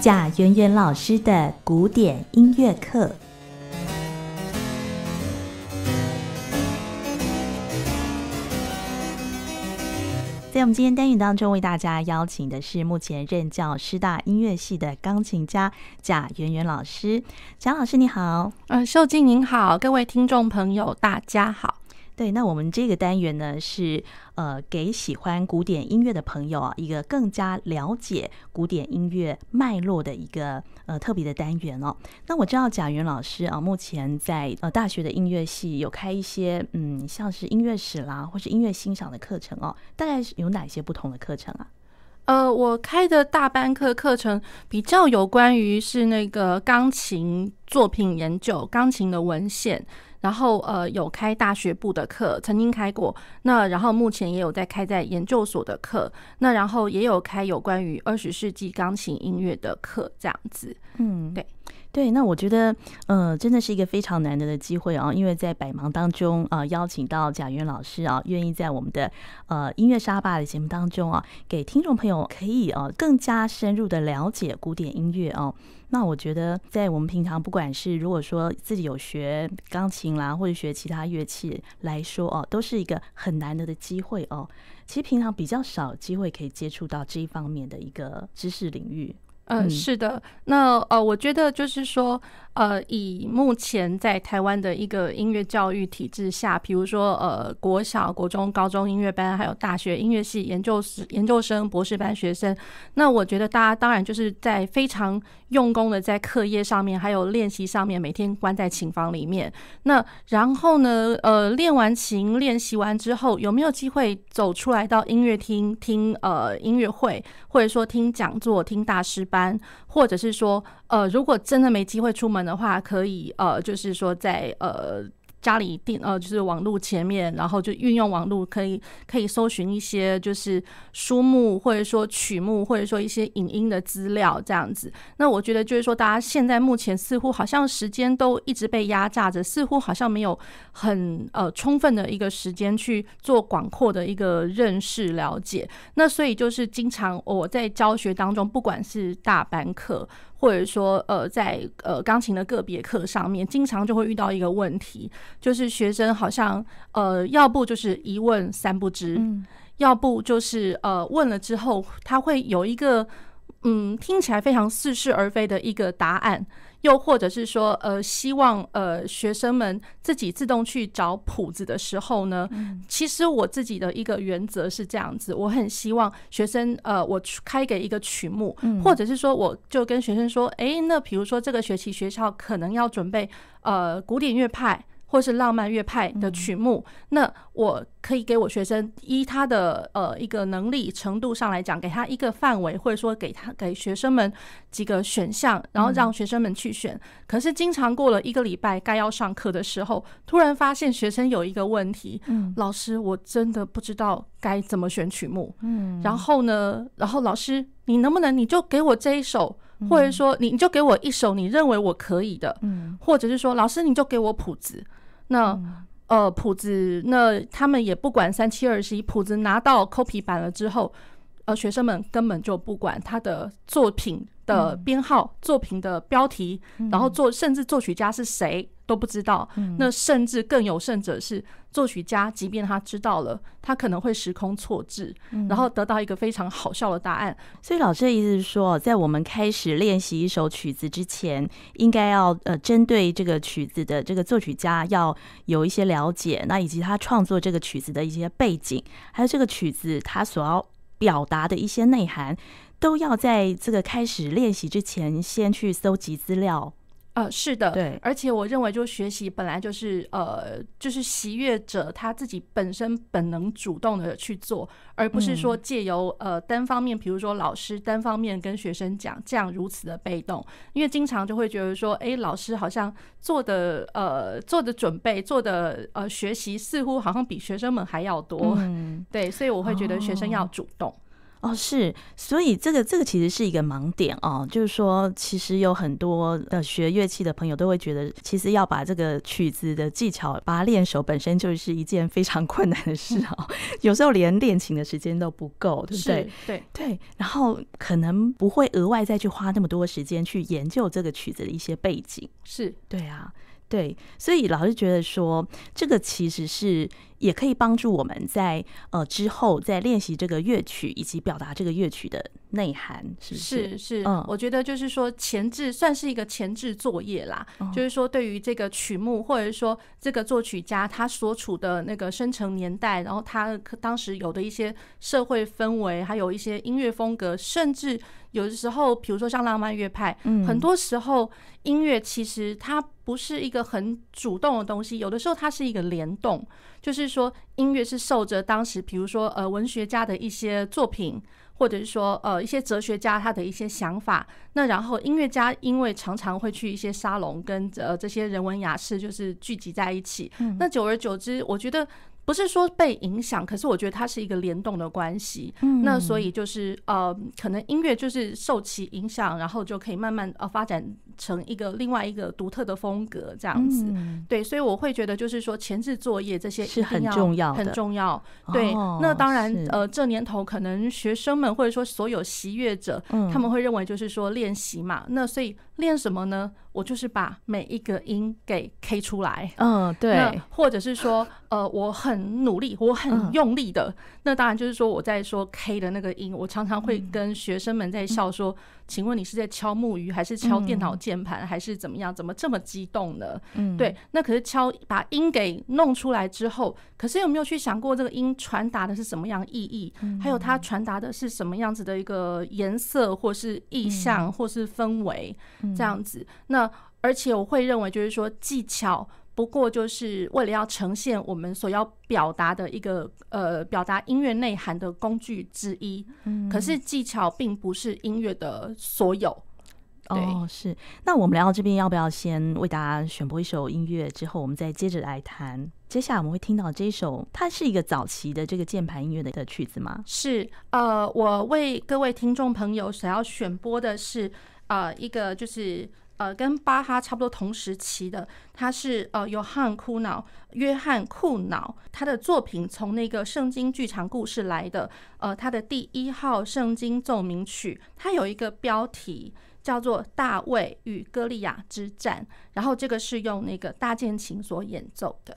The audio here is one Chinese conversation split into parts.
贾圆圆老师的古典音乐课。在我们今天单元当中，为大家邀请的是目前任教师大音乐系的钢琴家贾圆圆老师。贾老师你好，呃，秀静您好，各位听众朋友大家好。对，那我们这个单元呢，是呃给喜欢古典音乐的朋友啊，一个更加了解古典音乐脉络的一个呃特别的单元哦。那我知道贾云老师啊，目前在呃大学的音乐系有开一些嗯，像是音乐史啦，或是音乐欣赏的课程哦。大概是有哪些不同的课程啊？呃，我开的大班课课程比较有关于是那个钢琴作品研究，钢琴的文献。然后呃有开大学部的课，曾经开过。那然后目前也有在开在研究所的课。那然后也有开有关于二十世纪钢琴音乐的课，这样子。嗯，对对。那我觉得呃真的是一个非常难得的机会啊，因为在百忙当中啊、邀请到贾云老师啊，愿意在我们的呃音乐沙巴的节目当中啊，给听众朋友可以啊更加深入的了解古典音乐哦。那我觉得，在我们平常不管是如果说自己有学钢琴啦，或者学其他乐器来说哦，都是一个很难得的机会哦。其实平常比较少机会可以接触到这一方面的一个知识领域。嗯，是的。那呃，我觉得就是说。呃，以目前在台湾的一个音乐教育体制下，比如说呃，国小、国中、高中音乐班，还有大学音乐系研究生、研究生、博士班学生，那我觉得大家当然就是在非常用功的在课业上面，还有练习上面，每天关在琴房里面。那然后呢，呃，练完琴、练习完之后，有没有机会走出来到音乐厅听呃音乐会，或者说听讲座、听大师班，或者是说呃，如果真的没机会出门的话，可以呃，就是说在呃。家里定呃，就是网络前面，然后就运用网络，可以可以搜寻一些就是书目，或者说曲目，或者说一些影音的资料这样子。那我觉得就是说，大家现在目前似乎好像时间都一直被压榨着，似乎好像没有很呃充分的一个时间去做广阔的一个认识了解。那所以就是经常我在教学当中，不管是大班课。或者说，呃，在呃钢琴的个别课上面，经常就会遇到一个问题，就是学生好像呃，要不就是一问三不知，嗯、要不就是呃问了之后，他会有一个嗯听起来非常似是而非的一个答案。又或者是说，呃，希望呃学生们自己自动去找谱子的时候呢，嗯、其实我自己的一个原则是这样子，我很希望学生呃，我开给一个曲目，嗯、或者是说，我就跟学生说，哎、欸，那比如说这个学期学校可能要准备呃古典乐派。或是浪漫乐派的曲目，嗯、那我可以给我学生依他的呃一个能力程度上来讲，给他一个范围，或者说给他给学生们几个选项，然后让学生们去选。嗯、可是经常过了一个礼拜，该要上课的时候，突然发现学生有一个问题，嗯，老师，我真的不知道该怎么选曲目，嗯，然后呢，然后老师，你能不能你就给我这一首，或者说你就给我一首你认为我可以的，嗯，或者是说老师你就给我谱子。那呃谱子，那他们也不管三七二十一，谱子拿到 copy 版了之后，呃学生们根本就不管他的作品的编号、作品的标题，然后作甚至作曲家是谁。都不知道，那甚至更有甚者是作曲家，即便他知道了，他可能会时空错置，然后得到一个非常好笑的答案。所以老师的意思是说，在我们开始练习一首曲子之前，应该要呃针对这个曲子的这个作曲家要有一些了解，那以及他创作这个曲子的一些背景，还有这个曲子他所要表达的一些内涵，都要在这个开始练习之前先去搜集资料。呃，是的，对，而且我认为，就学习本来就是呃，就是习乐者他自己本身本能主动的去做，而不是说借由呃单方面，比如说老师单方面跟学生讲，这样如此的被动，因为经常就会觉得说，哎，老师好像做的呃做的准备做的呃学习似乎好像比学生们还要多，嗯，对，所以我会觉得学生要主动。哦，是，所以这个这个其实是一个盲点哦，就是说，其实有很多的学乐器的朋友都会觉得，其实要把这个曲子的技巧把它练熟，本身就是一件非常困难的事哦。有时候连练琴的时间都不够，对不对？对对，然后可能不会额外再去花那么多时间去研究这个曲子的一些背景。是，对啊。对，所以老师觉得说，这个其实是也可以帮助我们在呃之后在练习这个乐曲以及表达这个乐曲的内涵，是不是？是是，嗯，我觉得就是说前置算是一个前置作业啦，嗯、就是说对于这个曲目或者说这个作曲家他所处的那个生成年代，然后他当时有的一些社会氛围，还有一些音乐风格，甚至有的时候，比如说像浪漫乐派，嗯，很多时候音乐其实它。不是一个很主动的东西，有的时候它是一个联动，就是说音乐是受着当时，比如说呃文学家的一些作品，或者是说呃一些哲学家他的一些想法，那然后音乐家因为常常会去一些沙龙跟呃这些人文雅士就是聚集在一起，那久而久之，我觉得。不是说被影响，可是我觉得它是一个联动的关系。嗯，那所以就是呃，可能音乐就是受其影响，然后就可以慢慢呃发展成一个另外一个独特的风格这样子。嗯，对，所以我会觉得就是说前置作业这些是很重要，很重要。对，那当然呃，这年头可能学生们或者说所有习乐者，他们会认为就是说练习嘛，那所以练什么呢？我就是把每一个音给 K 出来，嗯，对，或者是说，呃，我很努力，我很用力的，那当然就是说我在说 K 的那个音，我常常会跟学生们在笑说，请问你是在敲木鱼，还是敲电脑键盘，还是怎么样？怎么这么激动呢？嗯，对，那可是敲把音给弄出来之后，可是有没有去想过这个音传达的是什么样意义？还有它传达的是什么样子的一个颜色，或是意象，或是氛围，这样子？那而且我会认为，就是说技巧不过就是为了要呈现我们所要表达的一个呃表达音乐内涵的工具之一。嗯，可是技巧并不是音乐的所有。哦，是。那我们来到这边，要不要先为大家选播一首音乐？之后我们再接着来谈。接下来我们会听到这一首，它是一个早期的这个键盘音乐的的曲子吗？是。呃，我为各位听众朋友想要选播的是呃一个就是。呃，跟巴哈差不多同时期的，他是呃，约翰库瑙，约翰库瑙，他的作品从那个圣经剧场故事来的。呃，他的第一号圣经奏鸣曲，它有一个标题叫做《大卫与歌利亚之战》，然后这个是用那个大键琴所演奏的。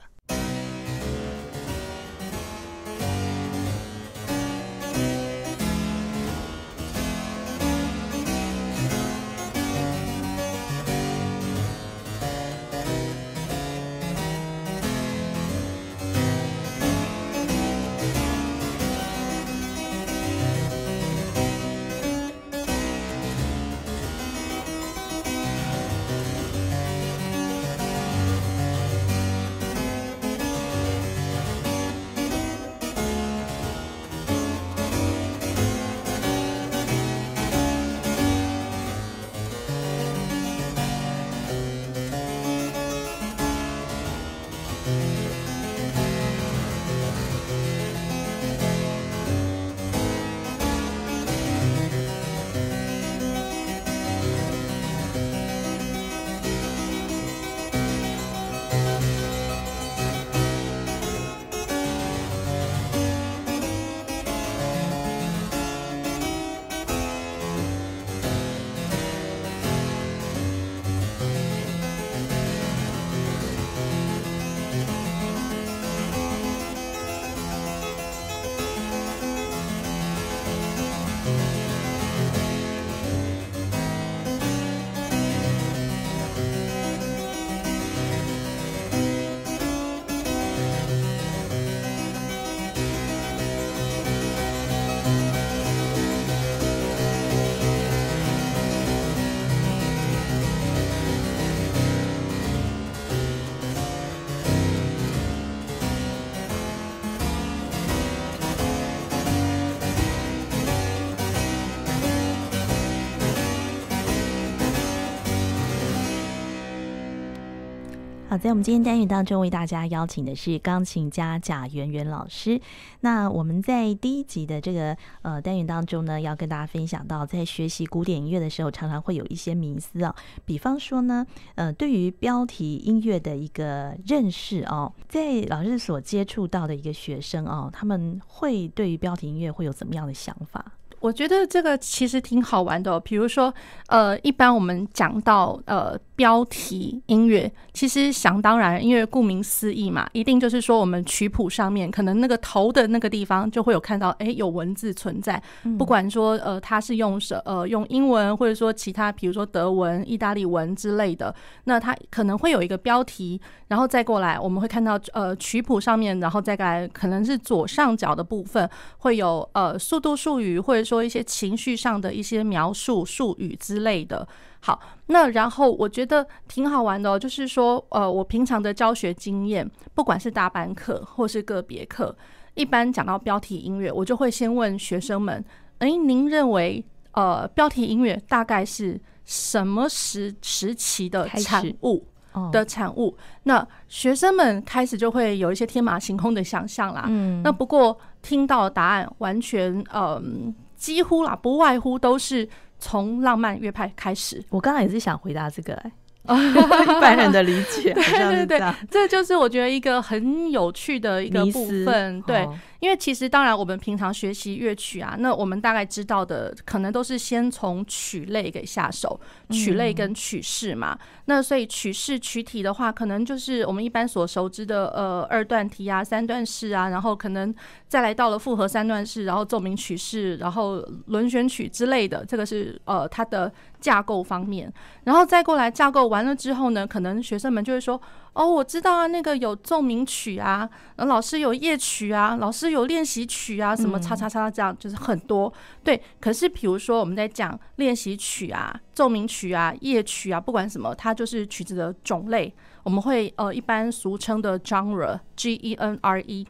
好，在我们今天单元当中，为大家邀请的是钢琴家贾圆圆老师。那我们在第一集的这个呃单元当中呢，要跟大家分享到，在学习古典音乐的时候，常常会有一些迷思啊。比方说呢，呃，对于标题音乐的一个认识哦，在老师所接触到的一个学生哦，他们会对于标题音乐会有怎么样的想法？我觉得这个其实挺好玩的哦，比如说，呃，一般我们讲到呃。标题音乐其实想当然，因为顾名思义嘛，一定就是说我们曲谱上面可能那个头的那个地方就会有看到，哎，有文字存在。不管说呃，它是用什呃用英文，或者说其他，比如说德文、意大利文之类的，那它可能会有一个标题，然后再过来我们会看到呃曲谱上面，然后再过来可能是左上角的部分会有呃速度术语，或者说一些情绪上的一些描述术语之类的。好，那然后我觉得挺好玩的哦，就是说，呃，我平常的教学经验，不管是大班课或是个别课，一般讲到标题音乐，我就会先问学生们，诶，您认为，呃，标题音乐大概是什么时时期的产物的产物？那学生们开始就会有一些天马行空的想象啦。嗯，那不过听到答案完全，嗯、呃，几乎啦，不外乎都是。从浪漫乐派开始，我刚刚也是想回答这个、欸，一般人的理解，对对对，这就是我觉得一个很有趣的一个部分，对。因为其实当然，我们平常学习乐曲啊，那我们大概知道的可能都是先从曲类给下手，曲类跟曲式嘛。那所以曲式曲体的话，可能就是我们一般所熟知的呃二段体啊、三段式啊，然后可能再来到了复合三段式，然后奏鸣曲式，然后轮旋曲之类的，这个是呃它的架构方面。然后再过来架构完了之后呢，可能学生们就会说。哦，我知道啊，那个有奏鸣曲啊，老师有夜曲啊，老师有练习曲啊，什么叉叉叉这样，就是很多。对，可是比如说我们在讲练习曲啊、奏鸣曲啊、夜曲啊，不管什么，它就是曲子的种类，我们会呃一般俗称的 genre，G E N R E，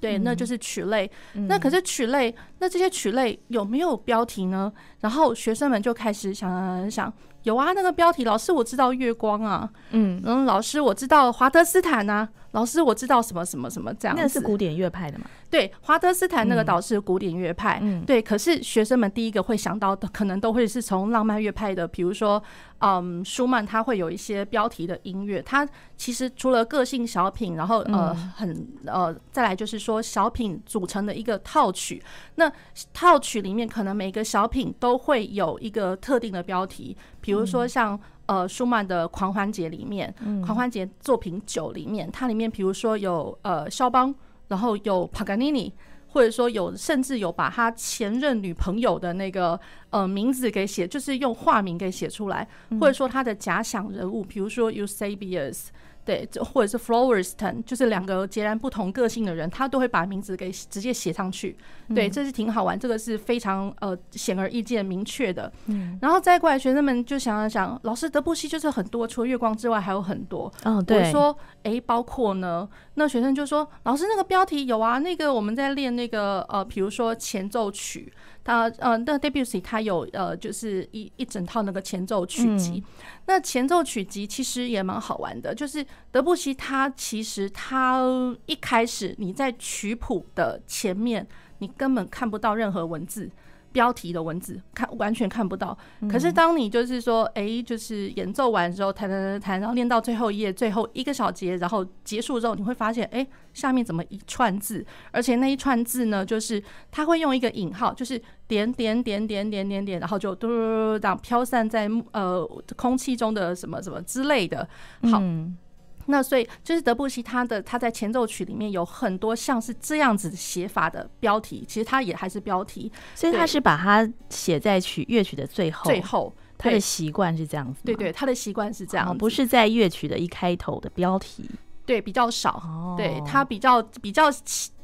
对，那就是曲类。那可是曲类，那这些曲类有没有标题呢？然后学生们就开始想想想。有啊，那个标题，老师我知道月光啊，嗯，嗯，老师我知道华德斯坦啊，老师我知道什么什么什么这样，那是古典乐派的嘛？对，华德斯坦那个导师古典乐派，嗯，对。可是学生们第一个会想到的，可能都会是从浪漫乐派的，比如说，嗯，舒曼他会有一些标题的音乐。他其实除了个性小品，然后呃，很呃，再来就是说小品组成的一个套曲。那套曲里面可能每个小品都会有一个特定的标题，比如说像呃舒曼的狂欢节里面，狂欢节作品九里面，它里面比如说有呃肖邦。然后有帕格尼尼，或者说有甚至有把他前任女朋友的那个呃名字给写，就是用化名给写出来，或者说他的假想人物，比如说 Eusebius。对，或者是 Florestan，就是两个截然不同个性的人，他都会把名字给直接写上去。对，这是挺好玩，这个是非常呃显而易见、明确的。嗯，然后再过来，学生们就想了想，老师德布西就是很多，除了月光之外还有很多。嗯，对。我说，哎，包括呢？那学生就说，老师那个标题有啊，那个我们在练那个呃，比如说前奏曲。他呃，那 Debussy 他有呃，就是一一整套那个前奏曲集。嗯、那前奏曲集其实也蛮好玩的，就是德布西他其实他一开始你在曲谱的前面，你根本看不到任何文字。标题的文字看完全看不到，可是当你就是说，哎、欸，就是演奏完之后弹弹弹弹，然后练到最后一页，最后一个小节，然后结束之后，你会发现，哎、欸，下面怎么一串字？而且那一串字呢，就是他会用一个引号，就是点点点点点点点，然后就嘟嘟嘟这样飘散在呃空气中的什么什么之类的。好。嗯那所以就是德布西他的他在前奏曲里面有很多像是这样子写法的标题，其实他也还是标题，所以他是把它写在曲乐曲的最后。最后他的习惯是这样子，对对，他的习惯是这样，不是在乐曲的一开头的标题，对，比较少，对他比较比较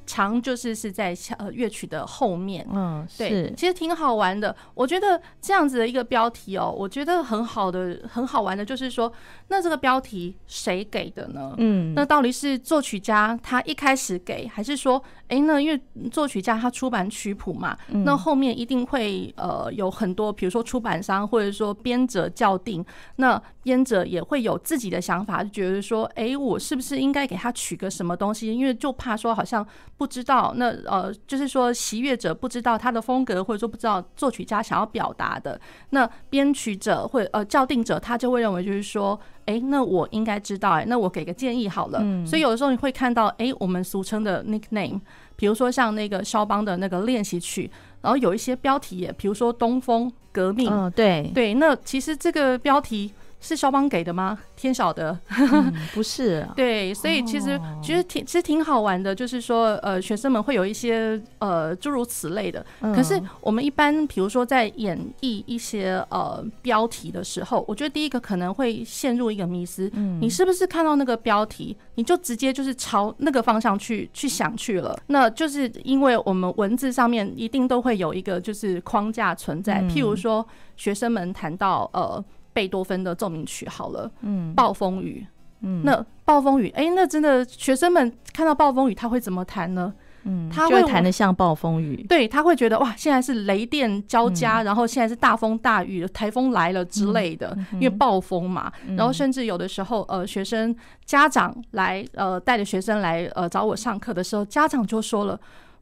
常就是是在呃乐曲的后面。嗯，对，其实挺好玩的。我觉得这样子的一个标题哦，我觉得很好的，很好玩的，就是说，那这个标题谁给的呢？嗯，那到底是作曲家他一开始给，还是说，哎，那因为作曲家他出版曲谱嘛，嗯、那后面一定会呃有很多，比如说出版商或者说编者校订，那编者也会有自己的想法，就觉得说，哎，我是不是应该给他取个什么东西？因为就怕说好像不知道，那呃，就是说习乐者不知道他的风格，或者说不知道作曲家想要表达的，那编曲者或呃校定者他就会认为就是说。哎，那我应该知道哎，那我给个建议好了。嗯，所以有的时候你会看到，哎，我们俗称的 nickname，比如说像那个肖邦的那个练习曲，然后有一些标题也，比如说东风革命。嗯，对对，那其实这个标题。是肖邦给的吗？天晓得，嗯、不是。对，所以其实、哦、其实挺其实挺好玩的，就是说，呃，学生们会有一些呃诸如此类的。嗯、可是我们一般，比如说在演绎一些呃标题的时候，我觉得第一个可能会陷入一个迷思。嗯，你是不是看到那个标题，你就直接就是朝那个方向去去想去了？那就是因为我们文字上面一定都会有一个就是框架存在。嗯、譬如说，学生们谈到呃。贝多芬的奏鸣曲好了，嗯，暴风雨，嗯，那暴风雨，哎、欸，那真的学生们看到暴风雨，他会怎么弹呢？嗯，他会弹得像暴风雨，对，他会觉得哇，现在是雷电交加，嗯、然后现在是大风大雨，台风来了之类的，嗯、因为暴风嘛，嗯、然后甚至有的时候，呃，学生家长来，呃，带着学生来，呃，找我上课的时候，家长就说了。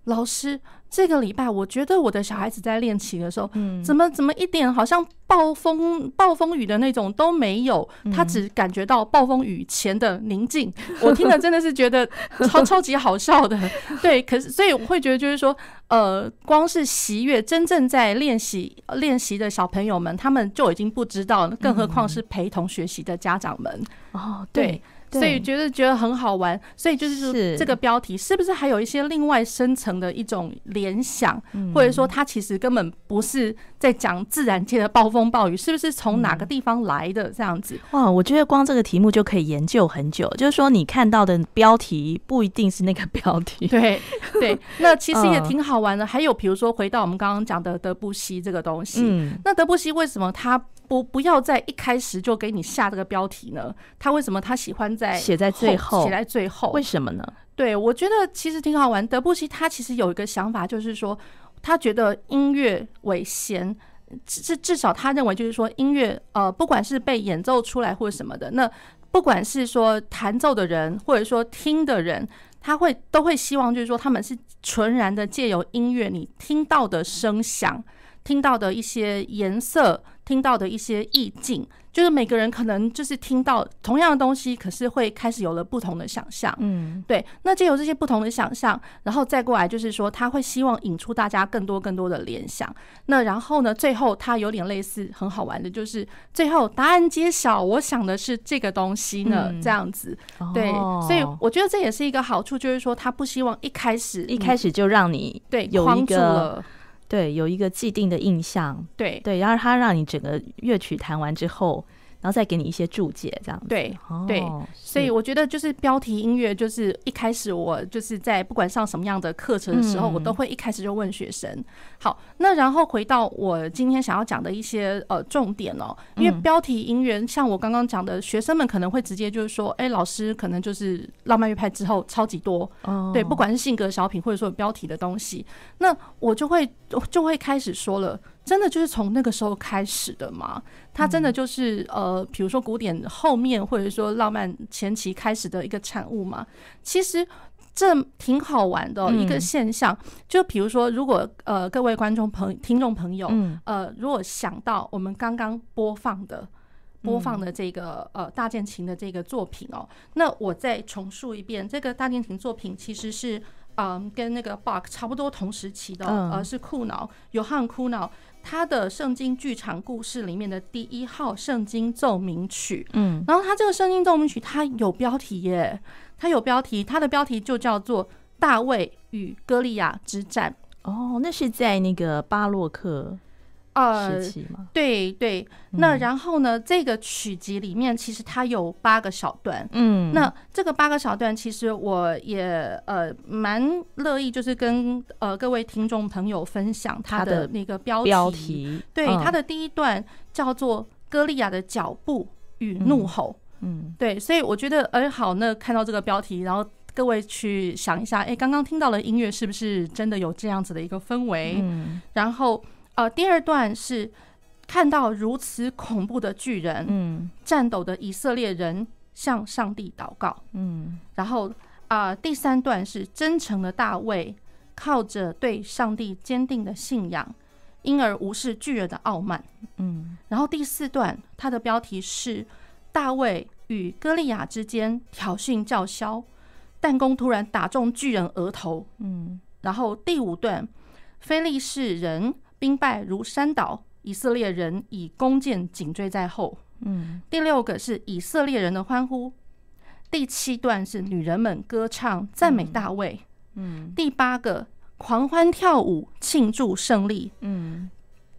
老师，这个礼拜我觉得我的小孩子在练琴的时候，嗯，怎么怎么一点好像暴风暴风雨的那种都没有，他只感觉到暴风雨前的宁静。我听了真的是觉得超超级好笑的，对。可是所以我会觉得就是说，呃，光是习乐真正在练习练习的小朋友们，他们就已经不知道，更何况是陪同学习的家长们。哦，对。所以觉得觉得很好玩，所以就是说这个标题是不是还有一些另外深层的一种联想，或者说它其实根本不是在讲自然界的暴风暴雨，是不是从哪个地方来的这样子？哇，我觉得光这个题目就可以研究很久。就是说你看到的标题不一定是那个标题，对 对。那其实也挺好玩的。还有比如说回到我们刚刚讲的德布西这个东西，那德布西为什么他？不，不要在一开始就给你下这个标题呢？他为什么他喜欢在写在最后？写在最后，为什么呢？对，我觉得其实挺好玩。德布西他其实有一个想法，就是说他觉得音乐为先，至至少他认为就是说音乐呃，不管是被演奏出来或者什么的，那不管是说弹奏的人或者说听的人，他会都会希望就是说他们是纯然的借由音乐你听到的声响。听到的一些颜色，听到的一些意境，就是每个人可能就是听到同样的东西，可是会开始有了不同的想象。嗯，对。那就有这些不同的想象，然后再过来就是说，他会希望引出大家更多更多的联想。那然后呢，最后他有点类似很好玩的，就是最后答案揭晓，我想的是这个东西呢，这样子。对，所以我觉得这也是一个好处，就是说他不希望一开始一开始就让你对框住了。对，有一个既定的印象，对对，然后他让你整个乐曲弹完之后。然后再给你一些注解，这样子。对对，所以我觉得就是标题音乐，就是一开始我就是在不管上什么样的课程的时候，我都会一开始就问学生。好，那然后回到我今天想要讲的一些呃重点哦，因为标题音乐，像我刚刚讲的，学生们可能会直接就是说，哎，老师可能就是浪漫乐派之后超级多，对，不管是性格小品或者说有标题的东西，那我就会就会开始说了。真的就是从那个时候开始的吗？它真的就是呃，比如说古典后面或者说浪漫前期开始的一个产物吗？其实这挺好玩的一个现象。就比如说，如果呃各位观众朋听众朋友，呃，如果想到我们刚刚播放的播放的这个呃大键琴的这个作品哦，那我再重述一遍，这个大键琴作品其实是嗯跟那个 Bach 差不多同时期的，呃是库瑙，约翰库瑙。他的圣经剧场故事里面的第一号圣经奏鸣曲，嗯，然后他这个圣经奏鸣曲，它有标题耶，它有标题，它的标题就叫做《大卫与歌利亚之战》。哦，那是在那个巴洛克？呃、对对。那然后呢，这个曲集里面其实它有八个小段。嗯。那这个八个小段，其实我也呃蛮乐意，就是跟呃各位听众朋友分享它的那个标题。标题。对，它的第一段叫做《歌利亚的脚步与怒吼》。嗯。对，所以我觉得，哎，好，那看到这个标题，然后。各位去想一下，哎，刚刚听到了音乐是不是真的有这样子的一个氛围？嗯，然后呃，第二段是看到如此恐怖的巨人，嗯，颤抖的以色列人向上帝祷告，嗯，然后啊，第三段是真诚的大卫靠着对上帝坚定的信仰，因而无视巨人的傲慢，嗯，然后第四段它的标题是大卫与歌利亚之间挑衅叫嚣。弹弓突然打中巨人额头，嗯，然后第五段，非利士人兵败如山倒，以色列人以弓箭紧追在后，嗯，第六个是以色列人的欢呼，第七段是女人们歌唱赞美大卫，嗯，第八个狂欢跳舞庆祝胜利，嗯。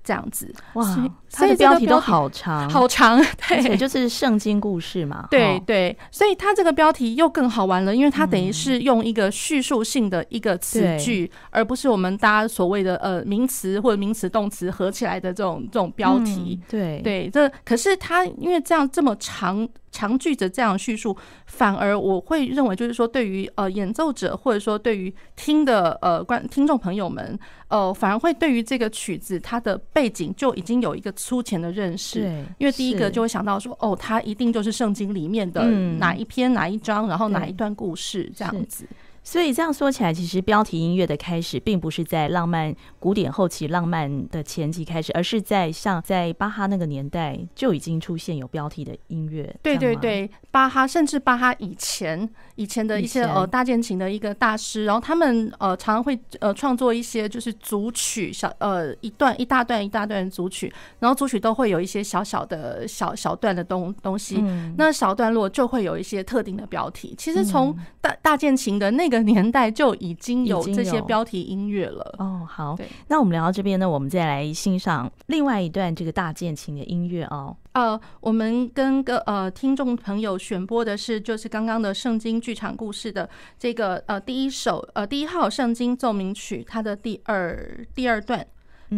这样子。哇，它的标题都好长，好长，对，而且就是圣经故事嘛，对对，所以它这个标题又更好玩了，因为它等于是用一个叙述性的一个词句，而不是我们大家所谓的呃名词或者名词动词合起来的这种这种标题，对。对，这可是它因为这样这么长。长句子这样叙述，反而我会认为，就是说，对于呃演奏者或者说对于听的呃观听众朋友们，呃，反而会对于这个曲子它的背景就已经有一个粗浅的认识。因为第一个就会想到说，哦，它一定就是圣经里面的哪一篇哪一章，然后哪一段故事这样子。所以这样说起来，其实标题音乐的开始，并不是在浪漫古典后期、浪漫的前期开始，而是在像在巴哈那个年代就已经出现有标题的音乐。对对对，巴哈甚至巴哈以前以前的一些呃大键琴的一个大师，然后他们呃常常会呃创作一些就是组曲小呃一段一大段一大段的组曲，然后组曲都会有一些小小的小小段的东东西，那小段落就会有一些特定的标题。其实从大大键琴的那个。年代就已经有这些标题音乐了哦。好，那我们聊到这边呢，我们再来欣赏另外一段这个大键琴的音乐哦。呃，我们跟个呃听众朋友选播的是，就是刚刚的圣经剧场故事的这个呃第一首呃第一号圣经奏鸣曲，它的第二第二段，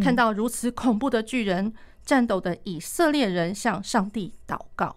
看到如此恐怖的巨人，战斗的以色列人向上帝祷告。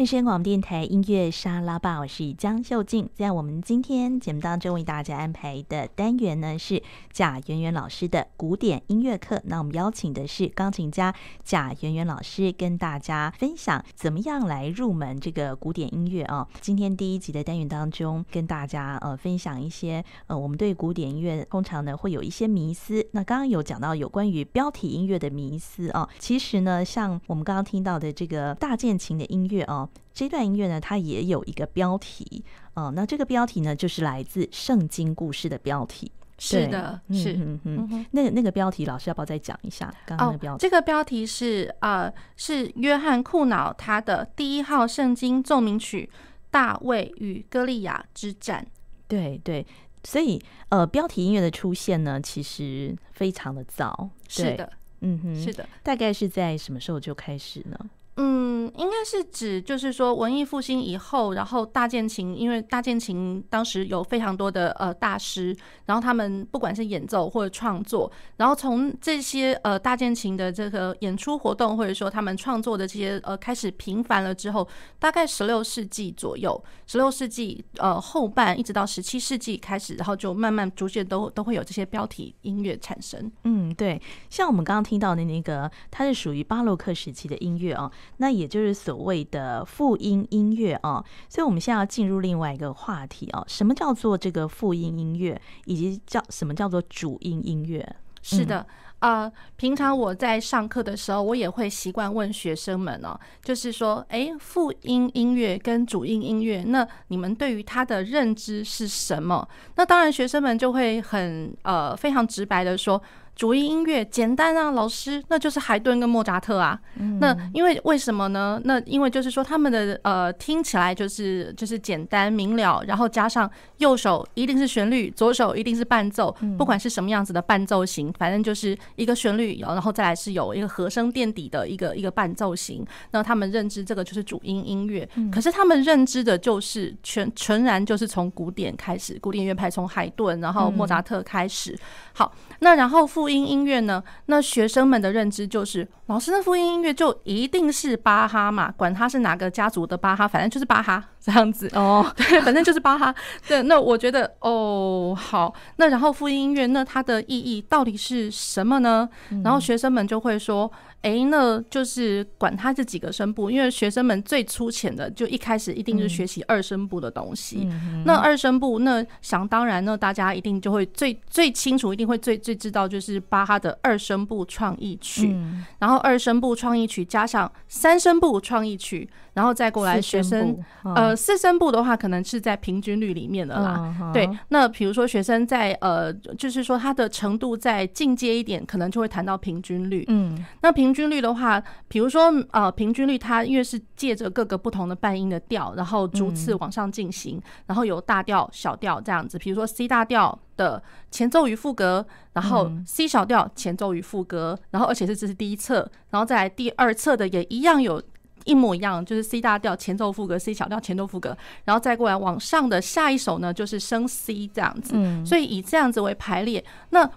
汉声广播电台音乐沙拉吧，我是江秀静。在我们今天节目当中为大家安排的单元呢，是贾圆圆老师的古典音乐课。那我们邀请的是钢琴家贾圆圆老师，跟大家分享怎么样来入门这个古典音乐啊。今天第一集的单元当中，跟大家呃分享一些呃我们对古典音乐通常呢会有一些迷思。那刚刚有讲到有关于标题音乐的迷思啊，其实呢，像我们刚刚听到的这个大键琴的音乐啊。这段音乐呢，它也有一个标题哦、呃。那这个标题呢，就是来自圣经故事的标题。是的，是嗯嗯嗯。那个那个标题，老师要不要再讲一下？刚刚的标题，哦、这个标题是呃，是约翰库瑙他的第一号圣经奏鸣曲《大卫与歌利亚之战》。对对，所以呃，标题音乐的出现呢，其实非常的早。是的，嗯哼，是的。大概是在什么时候就开始呢？嗯，应该是指就是说文艺复兴以后，然后大键琴，因为大键琴当时有非常多的呃大师，然后他们不管是演奏或者创作，然后从这些呃大键琴的这个演出活动，或者说他们创作的这些呃开始频繁了之后，大概十六世纪左右，十六世纪呃后半一直到十七世纪开始，然后就慢慢逐渐都都会有这些标题音乐产生。嗯，对，像我们刚刚听到的那个，它是属于巴洛克时期的音乐哦。那也就是所谓的复音音乐啊，所以我们现在要进入另外一个话题啊，什么叫做这个复音音乐，以及叫什么叫做主音音乐？是的，呃，平常我在上课的时候，我也会习惯问学生们哦，就是说，诶，复音音乐跟主音音乐，那你们对于它的认知是什么？那当然，学生们就会很呃非常直白的说。主音音乐简单啊，老师，那就是海顿跟莫扎特啊。嗯、那因为为什么呢？那因为就是说他们的呃听起来就是就是简单明了，然后加上右手一定是旋律，左手一定是伴奏，不管是什么样子的伴奏型，反正就是一个旋律，然后再来是有一个和声垫底的一个一个伴奏型。那他们认知这个就是主音音乐，可是他们认知的就是全纯然就是从古典开始，古典乐派从海顿然后莫扎特开始。好，那然后复音音乐呢？那学生们的认知就是，老师的复音音乐就一定是巴哈嘛？管他是哪个家族的巴哈，反正就是巴哈这样子哦。对，反正就是巴哈。对，那我觉得哦，好，那然后复音音乐，那它的意义到底是什么呢？然后学生们就会说。哎，那就是管他这几个声部，因为学生们最粗浅的，就一开始一定是学习二声部的东西。嗯、那二声部，那想当然，那大家一定就会最最清楚，一定会最最知道，就是巴哈的二声部创意曲。嗯、然后二声部创意曲加上三声部创意曲，然后再过来学生，哦、呃，四声部的话，可能是在平均率里面的啦。哦、对，那比如说学生在呃，就是说他的程度再进阶一点，可能就会谈到平均率。嗯，那平。均率的话，比如说呃，平均率它因为是借着各个不同的半音的调，然后逐次往上进行，嗯、然后有大调、小调这样子。比如说 C 大调的前奏与副歌，然后 C 小调前奏与副歌，然后而且是这是第一册，然后再来第二册的也一样有一模一样，就是 C 大调前奏副歌，C 小调前奏副歌，然后再过来往上的下一首呢就是升 C 这样子。嗯、所以以这样子为排列，那。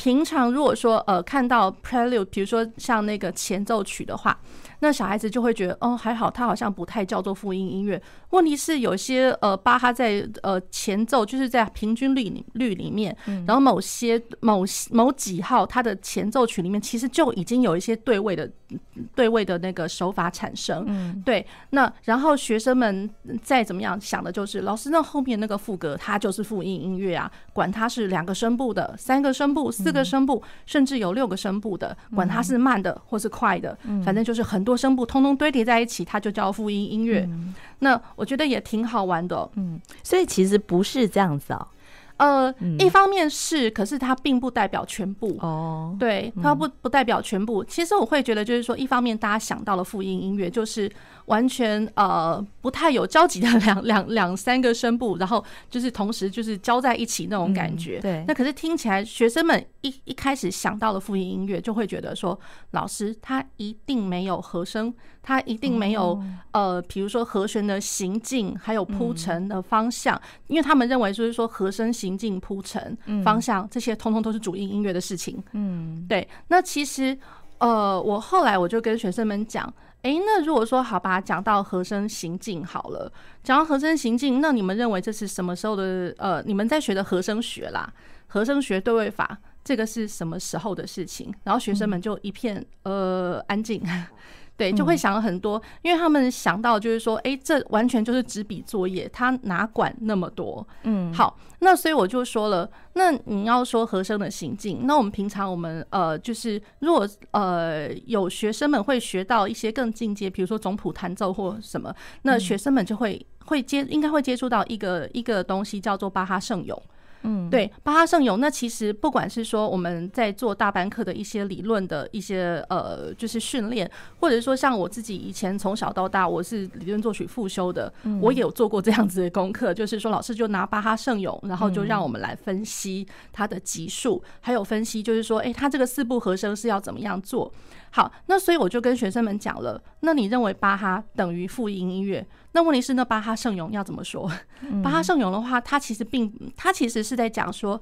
平常如果说呃看到 prelude，比如说像那个前奏曲的话，那小孩子就会觉得哦还好，他好像不太叫做复音音乐。问题是有些呃巴哈在呃前奏就是在平均律律里面，然后某些某某几号他的前奏曲里面其实就已经有一些对位的对位的那个手法产生。嗯，对。那然后学生们再怎么样想的就是老师那后面那个副歌它就是复音音乐啊，管它是两个声部的、三个声部。四个声部，甚至有六个声部的，管它是慢的或是快的，反正就是很多声部通通堆叠在一起，它就叫复音音乐。那我觉得也挺好玩的，嗯，所以其实不是这样子啊。呃，一方面是，可是它并不代表全部哦。对，它不不代表全部。其实我会觉得，就是说，一方面大家想到了复音音乐，就是完全呃不太有交集的两 两两三个声部，然后就是同时就是交在一起那种感觉。对。那可是听起来，学生们一一开始想到了复音音乐，就会觉得说，老师他一定没有和声。他一定没有呃，比如说和弦的行进，还有铺陈的方向，因为他们认为就是说和声行进、铺陈方向这些，通通都是主音音乐的事情。嗯，对。那其实呃，我后来我就跟学生们讲，哎，那如果说好吧，讲到和声行进好了，讲到和声行进，那你们认为这是什么时候的？呃，你们在学的和声学啦，和声学对位法，这个是什么时候的事情？然后学生们就一片呃安静。对，就会想了很多，嗯、因为他们想到就是说，哎，这完全就是纸笔作业，他哪管那么多？嗯，好，那所以我就说了，那你要说和声的行进，那我们平常我们呃，就是如果呃有学生们会学到一些更进阶，比如说总谱弹奏或什么，那学生们就会会接，应该会接触到一个一个东西叫做巴哈圣咏。嗯，对，巴哈圣咏，那其实不管是说我们在做大班课的一些理论的一些呃，就是训练，或者是说像我自己以前从小到大我是理论作曲复修的，我也有做过这样子的功课，就是说老师就拿巴哈圣咏，然后就让我们来分析它的级数，还有分析就是说，哎，它这个四部和声是要怎么样做。好，那所以我就跟学生们讲了，那你认为巴哈等于复音音乐？那问题是，那巴哈圣咏要怎么说？巴哈圣咏的话，它其实并它其实是在讲说，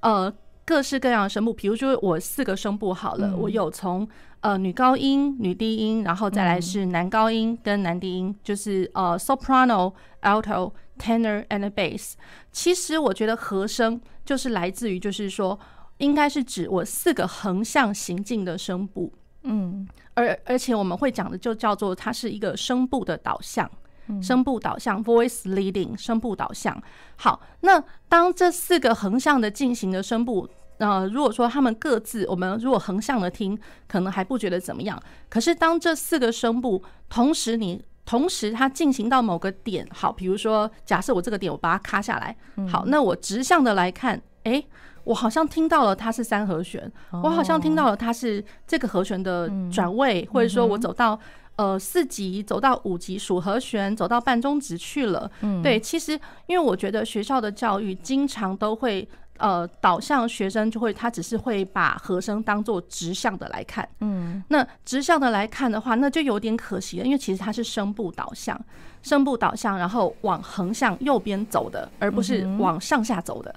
呃，各式各样的声部，比如说我四个声部好了，我有从呃女高音、女低音，然后再来是男高音跟男低音，就是呃 soprano、alto、tenor and bass。其实我觉得和声就是来自于，就是说应该是指我四个横向行进的声部。嗯，而而且我们会讲的就叫做它是一个声部的导向，声部导向 （voice leading），声部导向。好，那当这四个横向的进行的声部，呃，如果说他们各自，我们如果横向的听，可能还不觉得怎么样。可是当这四个声部同时你同时它进行到某个点，好，比如说假设我这个点我把它卡下来，好，那我直向的来看，诶。我好像听到了它是三和弦，我好像听到了它是这个和弦的转位，或者说我走到呃四级，走到五级数和弦，走到半中指去了。对，其实因为我觉得学校的教育经常都会呃导向学生，就会他只是会把和声当做直向的来看。嗯，那直向的来看的话，那就有点可惜了，因为其实它是声部导向，声部导向，然后往横向右边走的，而不是往上下走的。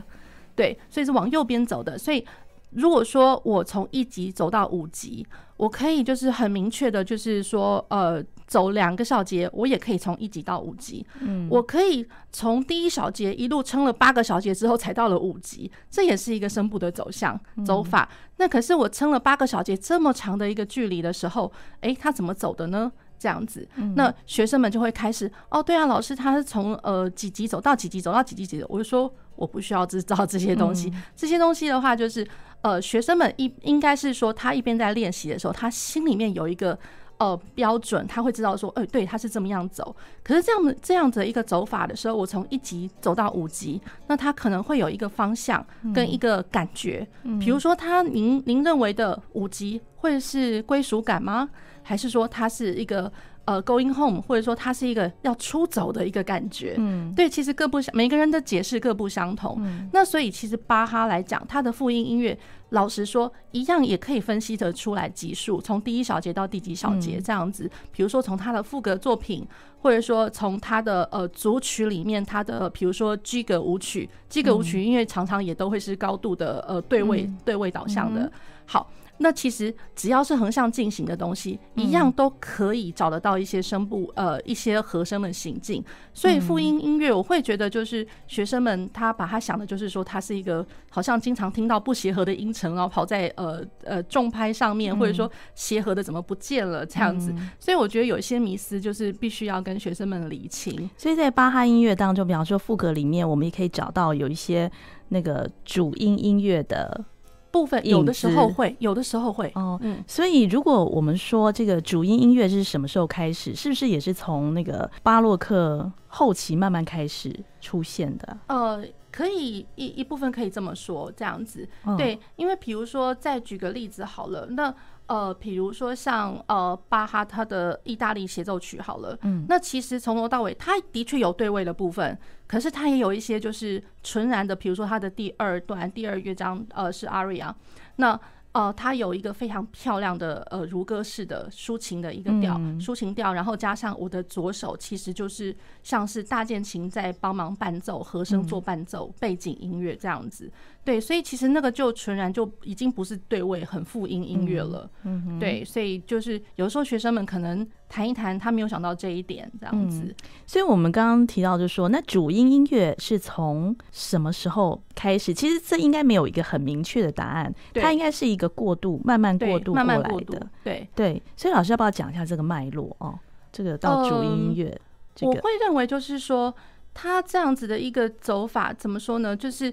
对，所以是往右边走的。所以如果说我从一级走到五级，我可以就是很明确的，就是说，呃，走两个小节，我也可以从一级到五级。嗯，我可以从第一小节一路撑了八个小节之后才到了五级，这也是一个声部的走向走法。那可是我撑了八个小节这么长的一个距离的时候，诶，他怎么走的呢？这样子，那学生们就会开始哦，对啊，老师他是从呃几级走到几级，走到几级级。的，我就说我不需要知道这些东西，这些东西的话就是呃学生们一应该是说他一边在练习的时候，他心里面有一个呃标准，他会知道说，哎，对，他是这么样走。可是这样的这样子的一个走法的时候，我从一级走到五级，那他可能会有一个方向跟一个感觉，比如说他您您认为的五级会是归属感吗？还是说它是一个呃 going home，或者说它是一个要出走的一个感觉？嗯，对，其实各不相，每个人的解释各不相同。嗯，那所以其实巴哈来讲，它的复音音乐，老实说，一样也可以分析得出来级数，从第一小节到第几小节这样子。比如说从它的副格作品，或者说从它的呃组曲里面，它的比如说 G 格舞曲，G 格舞曲音乐常常也都会是高度的呃对位对位导向的。好。那其实只要是横向进行的东西，一样都可以找得到一些声部，呃，一些和声的行进。所以复音音乐，我会觉得就是学生们他把他想的就是说，他是一个好像经常听到不协和的音程，然后跑在呃呃重拍上面，或者说协和的怎么不见了这样子。所以我觉得有一些迷思就是必须要跟学生们理清。所以在巴哈音乐当中，比方说副歌里面，我们也可以找到有一些那个主音音乐的。部分有的时候会，有的时候会哦。嗯，所以如果我们说这个主音音乐是什么时候开始，是不是也是从那个巴洛克后期慢慢开始出现的？呃，可以一一部分可以这么说，这样子。对，因为比如说再举个例子好了，那。呃，比如说像呃巴哈他的意大利协奏曲好了，嗯，那其实从头到尾，他的确有对位的部分，可是他也有一些就是纯然的，比如说他的第二段第二乐章，呃是阿瑞亚那。呃，他有一个非常漂亮的呃如歌式的抒情的一个调，嗯、抒情调，然后加上我的左手其实就是像是大键琴在帮忙伴奏，和声做伴奏，嗯、背景音乐这样子。对，所以其实那个就纯然就已经不是对位很复音音乐了。嗯，对，所以就是有时候学生们可能谈一谈，他没有想到这一点，这样子。嗯、所以，我们刚刚提到，就是说，那主音音乐是从什么时候开始？其实这应该没有一个很明确的答案，它应该是一个过渡，慢慢过渡过来的。对对，所以老师要不要讲一下这个脉络哦？这个到主音音乐，这个、我会认为就是说，他这样子的一个走法，怎么说呢？就是。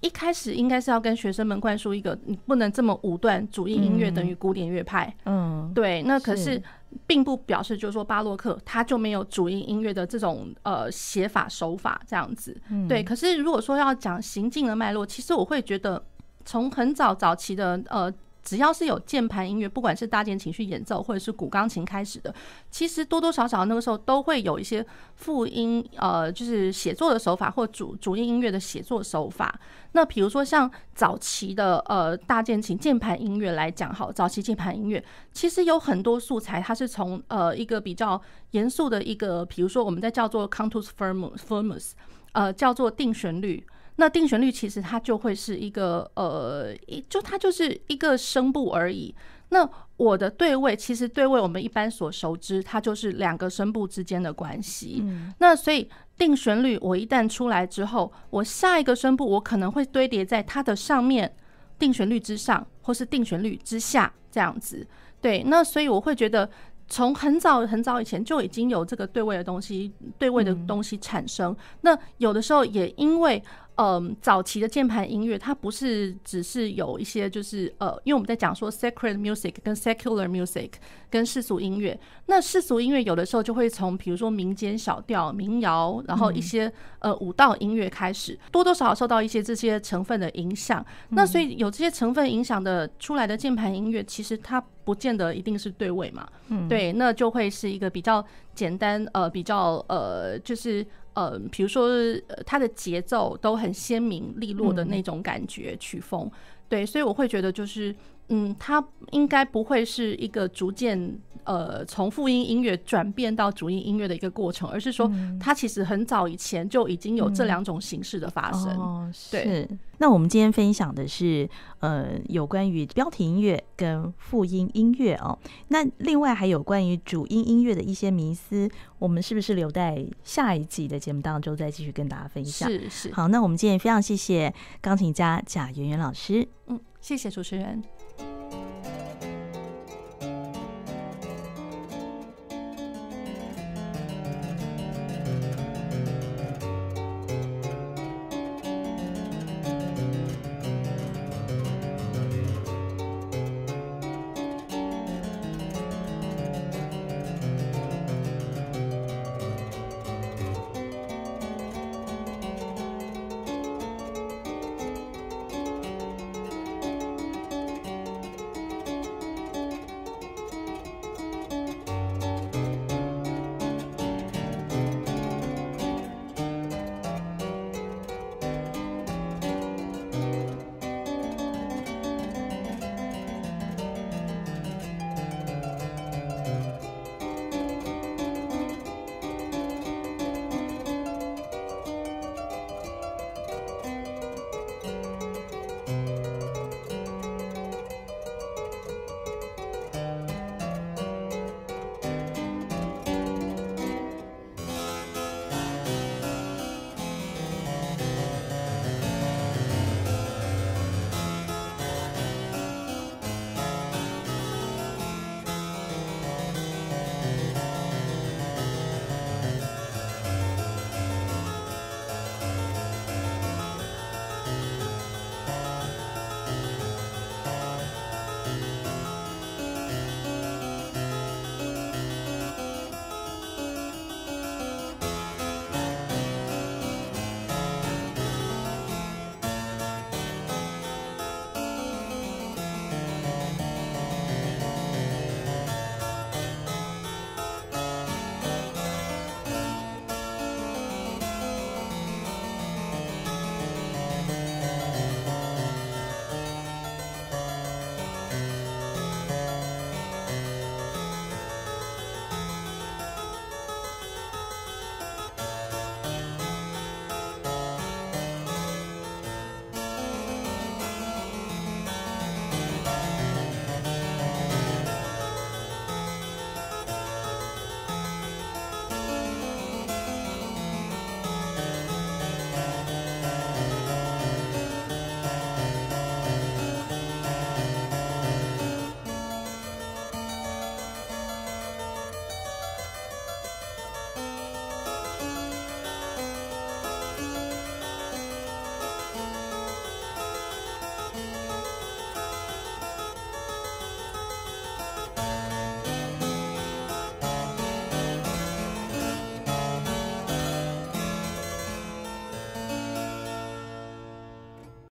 一开始应该是要跟学生们灌输一个，你不能这么武断，主音音乐等于古典乐派。嗯，对。那可是并不表示就是说巴洛克它就没有主音音乐的这种呃写法手法这样子。对。可是如果说要讲行进的脉络，其实我会觉得从很早早期的呃。只要是有键盘音乐，不管是大键琴去演奏，或者是古钢琴开始的，其实多多少少那个时候都会有一些复音，呃，就是写作的手法或主主音音乐的写作手法。那比如说像早期的呃大键琴键盘音乐来讲，好，早期键盘音乐其实有很多素材，它是从呃一个比较严肃的一个，比如说我们在叫做 cantus firmus，呃，叫做定旋律。那定旋律其实它就会是一个呃，一就它就是一个声部而已。那我的对位其实对位我们一般所熟知，它就是两个声部之间的关系。嗯。那所以定旋律我一旦出来之后，我下一个声部我可能会堆叠在它的上面，定旋律之上或是定旋律之下这样子。对。那所以我会觉得从很早很早以前就已经有这个对位的东西，对位的东西产生。嗯。那有的时候也因为。嗯，早期的键盘音乐，它不是只是有一些，就是呃，因为我们在讲说 sacred music 跟 secular music 跟世俗音乐，那世俗音乐有的时候就会从比如说民间小调、民谣，然后一些呃舞蹈音乐开始，多多少少受到一些这些成分的影响。那所以有这些成分影响的出来的键盘音乐，其实它不见得一定是对位嘛。嗯，对，那就会是一个比较简单，呃，比较呃，就是。呃，比如说，呃，它的节奏都很鲜明利落的那种感觉曲风，对，所以我会觉得就是，嗯，它应该不会是一个逐渐呃从复音音乐转变到主音音乐的一个过程，而是说它其实很早以前就已经有这两种形式的发生。哦，是。那我们今天分享的是呃有关于标题音乐跟复音音乐哦，那另外还有关于主音音乐的一些迷思。我们是不是留在下一季的节目当中再继续跟大家分享？是是。好，那我们今天非常谢谢钢琴家贾圆圆老师。嗯，谢谢主持人。